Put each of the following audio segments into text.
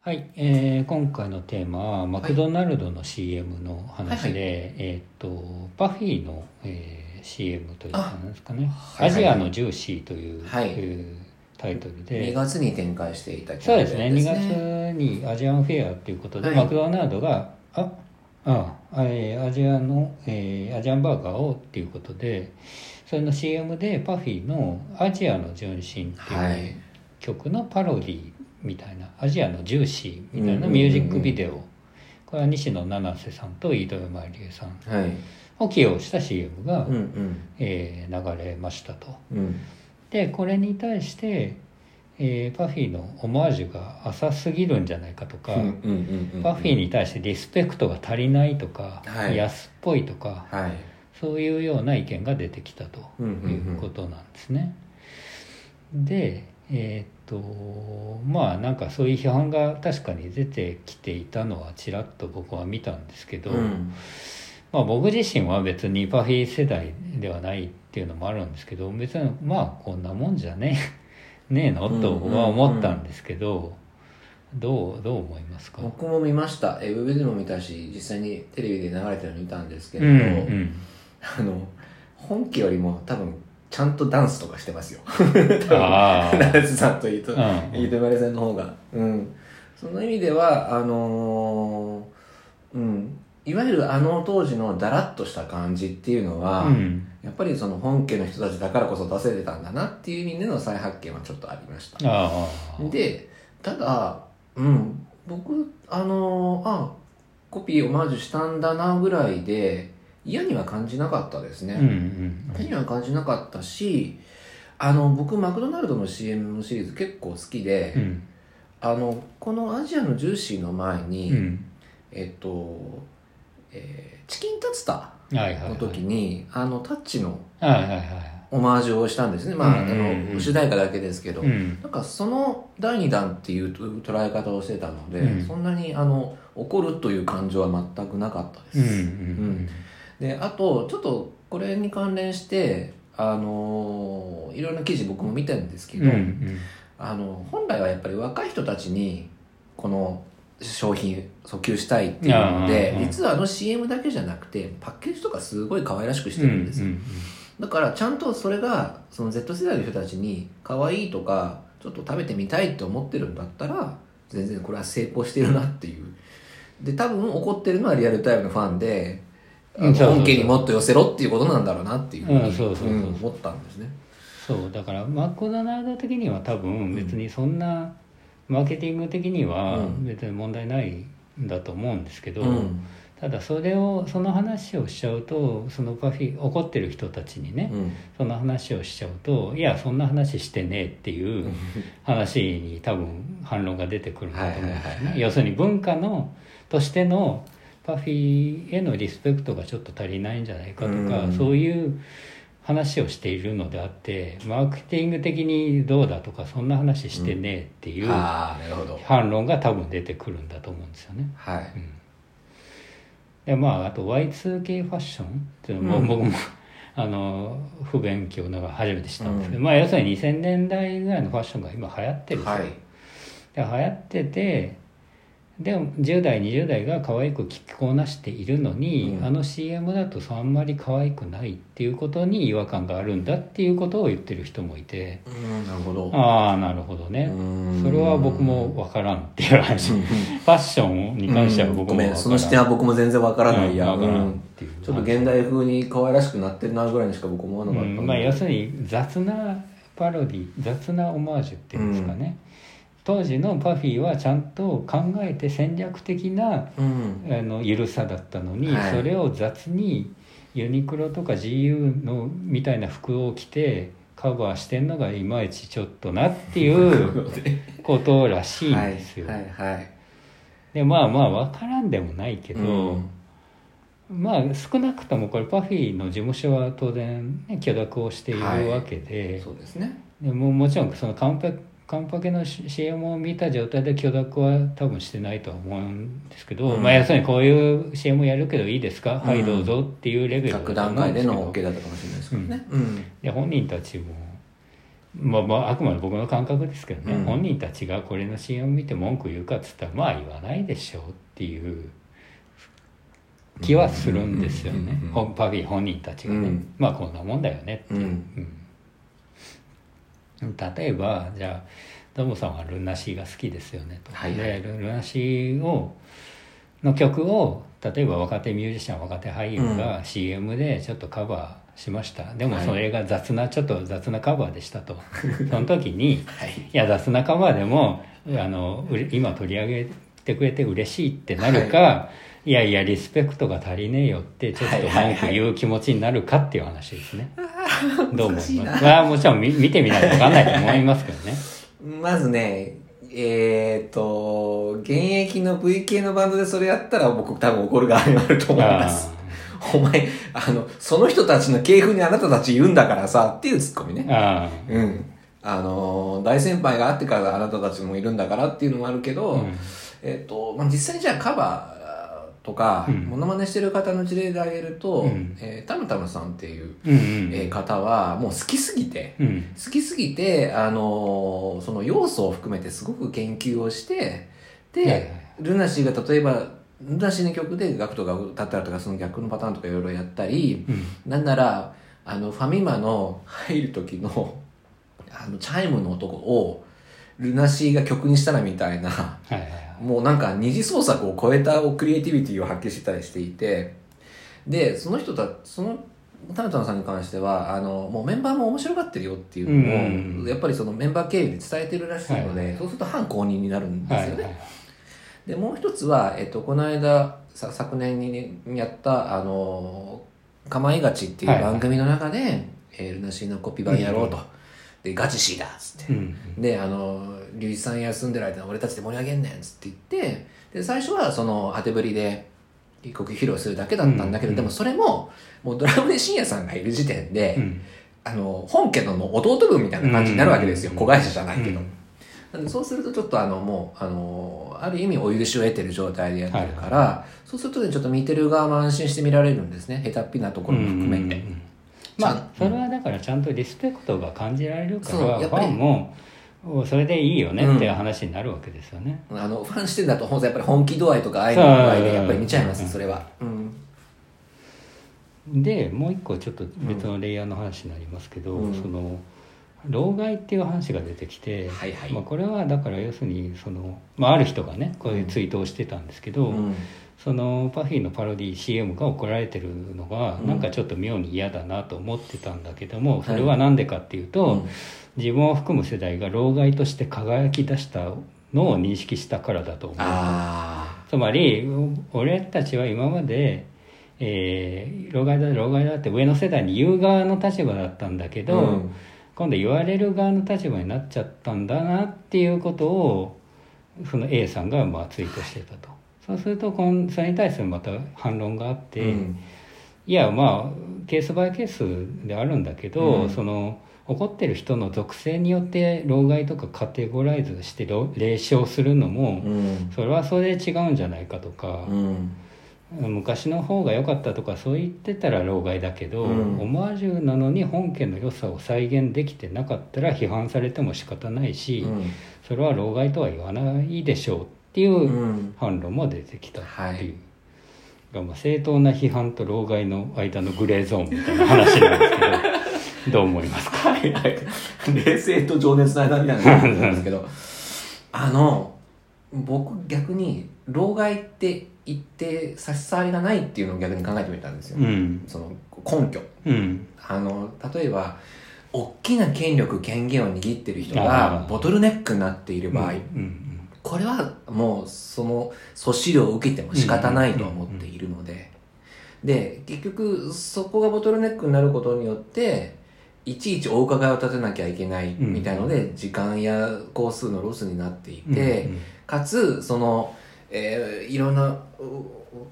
はい、えー今回のテーマはマクドナルドの CM の話で、えーっとパフィーの、えー CM というかなんですかね「はいアジアのジューシー」という、はい。えータイトル2で月に展開していたキそうですね。2月にアジアンフェアということで、はい。マクドナルドがああえーアジアの、えーアジアンバーガーをっていうことでそれの CM でパフィーの「アジアの純真」っていう、はい。曲のパロディみたいなアジアのジューシーみたいなミュージックビデオ、これは西野七瀬さんと飯豊まりえさんはい。を起用した CM が、うんうん。えー流れましたと。うん。でこれに対して、えーパフィーのオマージュが浅すぎるんじゃないかとか、パフィーに対してリスペクトが足りないとか、はい。安っぽいとかはい。そういうような意見が出てきたということなんですね。でえーっとまあなんかそういう批判が確かに出てきていたのはちらっと僕は見たんですけど、うん。まあ、僕自身は別にパフィー世代ではないっていうのもあるんですけど別にまあこんなもんじゃねえ ねえのと僕は思ったんですけど、どうどう思いますか？僕も見ました。えウェブでも見たし実際にテレビで流れてるの見たんですけうれど、んうん。あの本家よりも多分ちゃんとダンスとかしてますよ。ああ ナイスさんと伊藤うん。伊藤マレさんの方が。うん。その意味ではあのーうん。いわゆるあの当時のダラッとした感じっていうのは、うん。やっぱりその本家の人たちだからこそ出せてたんだなっていう意味での再発見はちょっとありました。ああでただうん。僕あのーあコピーオマージュしたんだなぐらいで嫌には感じなかったですね、うんうん。嫌には感じなかったしあの僕マクドナルドの CM のシリーズ結構好きで、うん。あのこのアジアのジューシーの前に、うん。えっと、えーチキンタツタはいはいはい。の時に、あのタッチのはいはいはいオマージュをしたんですね。まあ,、うんうんうん。あの主題歌だけですけど、うん。なんかその第2弾っていう捉え方をしてたので、うん。そんなにあの怒るという感情は全くなかったです、うん。うんであとちょっとこれに関連してあのいろんな記事僕も見てるんですけど、うんうん。あの本来はやっぱり若い人たちにこの商品訴求したいっていうのでうんうん。うん実はあの CM だけじゃなくてパッケージとかすごい可愛らしくしてるんですよ、うん。だからちゃんとそれがその Z 世代の人たちに可愛いとかちょっと食べてみたいって思ってるんだったら全然これは成功してるなっていう。で多分怒ってるのはリアルタイムのファンで本家にもっと寄せろっていうことなんだろうなっていうふうに思ったんですね。そうだからマクドナルド的には多分別にそんなマーケティング的にはうん。別に問題ないんだと思うんですけど、うん。ただそれをその話をしちゃうとそのパフィ怒ってる人たちにね、うん。その話をしちゃうといやそんな話してねえっていう 話に多分反論が出てくるんだと思うんですね。要するに文化のとしてのパフィーへのリスペクトがちょっと足りないんじゃないかとか、うん。そういう話をしているのであってマーケティング的にどうだとかそんな話してねえっていう反論が多分出てくるんだと思うんですよね。はい。うん。でまああと Y2K ファッションっていうのも、うん。僕も あの不勉強ながら初めて知ったんですけど、うまあ要するに2000年代ぐらいのファッションが今流行ってるんですよ、はい。で流行っててでも10代20代が可愛く着こなしているのに、うん。あの CM だとあんまり可愛くないっていうことに違和感があるんだっていうことを言ってる人もいて。うんなるほど。ああなるほどね、うん。それは僕も分からんっていう話、うん。ファッションに関しては僕もごめんその視点は僕も全然わからない。や、うん分からうんんっていう。ちょっと現代風に可愛らしくなってるなぐらいにしか僕思わなかったまあ要するに雑なパロディ雑なオマージュっていうんですかね、当時のパフィーはちゃんと考えて戦略的なうん。あの緩さだったのに、はい。それを雑にユニクロとか GU のみたいな服を着てカバーしてんのがいまいちちょっとなっていう ことらしいんはいですよ。はい。はい。でまあまあ分からんでもないけど、うん。まあ少なくともこれパフィーの事務所は当然、ね、許諾をしているはいわけで,、そうですね。でももちろんそのカンパカンパケの CM を見た状態で許諾は多分してないとは思うんですけど、うん。まあ要するにこういう CM やるけどいいですか、うんはいどうぞっていうレベル段階での OK だったかもしれないですけどね本人たちもまあまああくまで僕の感覚ですけどね、うん。本人たちがこれの CM 見て文句言うかっつったらまあ言わないでしょうっていう気はするんですよね、パフィー本人たちがね、うん。まあこんなもんだよねって、うん。うん例えばじゃあドモさんはルナシーが好きですよねと、はいはい。でルルナシーをの曲を例えば若手ミュージシャン若手俳優が CM でちょっとカバーしました、でもそれが雑なちょっと雑なカバーでしたと。その時にはい。いや雑なカバーでもあの今取り上げてくれて嬉しいってなるか、い、やいやリスペクトが足りねえよってちょっと文句言う気持ちになるかっていう話ですね、どう思います？まあもちろん見見てみないと分かんないと思いますけどね まずね、えっ、と、現役の V 系のバンドでそれやったら僕多分怒る側になると思います。お前、あの、その人たちの系譜にあなたたち言うんだからさ、っていうツッコミね。あうん。あの、大先輩があってからあなたたちもいるんだからっていうのもあるけど、うんえっ、と、まあ、実際にじゃあカバーとか、うん。モノマネしてる方の事例で挙げると、うん。えータムタムさんっていう、うんうんえー方はもう好きすぎて、うん。好きすぎて、あのーその要素を含めてすごく研究をしてで、 LUNA SEAが例えば LUNA SEAの曲で GACKTが歌ったりとかその逆のパターンとかいろいろやったり、うん。なんならあのファミマの入る時のあのチャイムの音を LUNA SEAが曲にしたらみたいなはいはいはいもうなんか二次創作を超えたクリエイティビティを発揮してたりしていてでその人たそのタナタナさんに関してはあのもうメンバーも面白がってるよっていうのを、うん。やっぱりそのメンバー経由で伝えてるらしいので、はい。そうすると反公認になるんですよね。はいはいでもう一つは、えっと、この間さ昨年にやった「あのかまいがち」っていうはいはい番組の中で、えールナシーのコピー版やろうと、でガチシーだっつって、うんであの龍一さん休んでる間俺たちで盛り上げんねんっつって言ってで最初はその当てぶりで一曲披露するだけだったんだけど、うんでもそれももうドラムで深夜さんがいる時点で、うん。あの本家の弟分みたいな感じになるわけですよ、うん子会社じゃないけど、うん。なんでそうするとちょっとあのもうあのある意味お許しを得てる状態でやってるから、そうするとねちょっと見てる側も安心して見られるんですね。下手っぴなところも含めて、うんうんうんまあそれはだからちゃんとリスペクトが感じられるからファンもおそれでいいよねっていう話になるわけですよね、あのファン視点だと本当やっぱり本気度合いとか愛の度合いでやっぱり見ちゃいまうんすそれは、うん。でもう一個ちょっと別のレイヤーの話になりますけど、うん。その老害っていう話が出てきて、はいはい。まあ、これはだから要するにその、まあ、ある人がねこういうツイートをしてたんですけど、うん。そのパフィーのパロディ CM が怒られてるのがうん。なんかちょっと妙に嫌だなと思ってたんだけどもそれは何でかっていうと、うん。自分を含む世代が老害として輝き出したのを認識したからだと思う。あつまり俺たちは今まで、えー老害だ老害だって上の世代に言う側の立場だったんだけあど、今度言われる側の立場になっちゃったんだなっていうことをその A さんがまあツイートしてたと。そうするとこんそれに対するまた反論があって、うん。いやまあケースバイケースであるんだけど、うん。その怒ってる人の属性によって老害とかカテゴライズしてろ冷笑するのも、うん。それはそれで違うんじゃないかとかう、ん昔の方が良かったとかそう言ってたら老害だけど、うん。オマージュなのに本家の良さを再現できてなかったら批判されても仕方ないし、うん。それは老害とは言わないでしょうっていううん。反論も出てきたっていう。はいがまあ正当な批判と老害の間のグレーゾーンみたいな話なんですけど どう思いますか？はいはい。冷静と情熱の間みたいな感じなんですけどあの僕逆に老害って言って差し障りがないっていうのを逆に考えてみたんですよ、うん。その根拠。うん。あの例えば大きな権力権限を握ってる人あがー。ボトルネックになっている場合、うんこれはもうその素資料を受けても仕方ないと思っているので、で結局そこがボトルネックになることによっていちいちお伺いを立てなきゃいけないみたいので、時間や工数のロスになっていうんて、うん。かつその、えーいろんな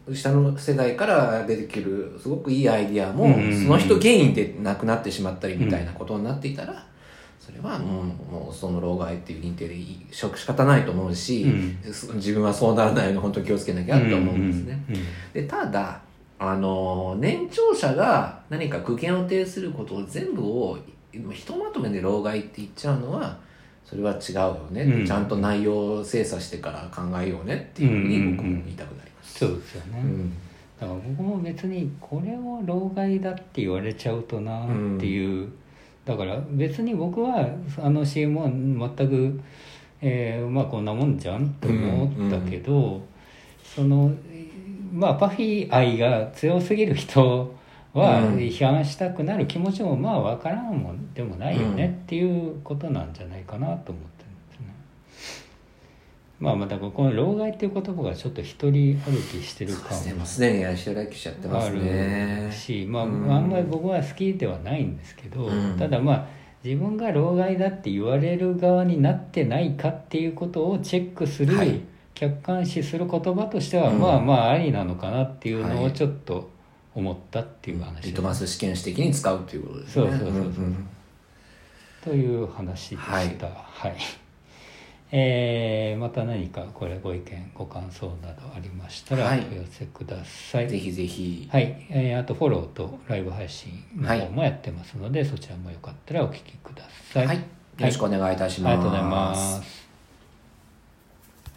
う下の世代から出てくるすごくいいアイディアも、その人原因でなくなってしまったりみたいなことになっていたら、それはもうもうその老害っていう認定で仕方ないと思うし、うん。そ自分はそうならないように本当に気をつけなきゃって思うんですね。でただあの年長者が何か苦言を呈することを全部をひとまとめで老害って言っちゃうのはそれは違うよね、うん。ちゃんと内容を精査してから考えようねっていうふうに僕も言いたくなります、そうですよね、うん。だから僕も別にこれを老害だって言われちゃうとなっていう、だから別に僕はあの CM は全く、えーまあこんなもんじゃんと思ったけど、そのまあパフィー愛が強すぎる人はうん。批判したくなる気持ちもまあ分からんもんでもないよねっていうことなんじゃないかなと思ってるんですね。まあまあだからこの老害っていう言葉がちょっと一人歩きしてる感もすでにしらきしちゃってますあねるし、まあ、うん。あんまり僕は好きではないんですけど、うん。ただまあ自分が老害だって言われる側になってないかっていうことをチェックする、はい。客観視する言葉としては、うん。まあまあありなのかなっていうのをはい。ちょっと思ったっていう話。リトマス試験紙的に使うということですね。そうそうそうそう。んんという話でした。はい、えーまた何かこれご意見ご感想などありましたらおはい。寄せください。ぜひぜひ。はい、えーあとフォローとライブ配信の方もやってますので、そちらもよかったらお聞きください。はい。よろしくお願いいたします、ありがとうございます。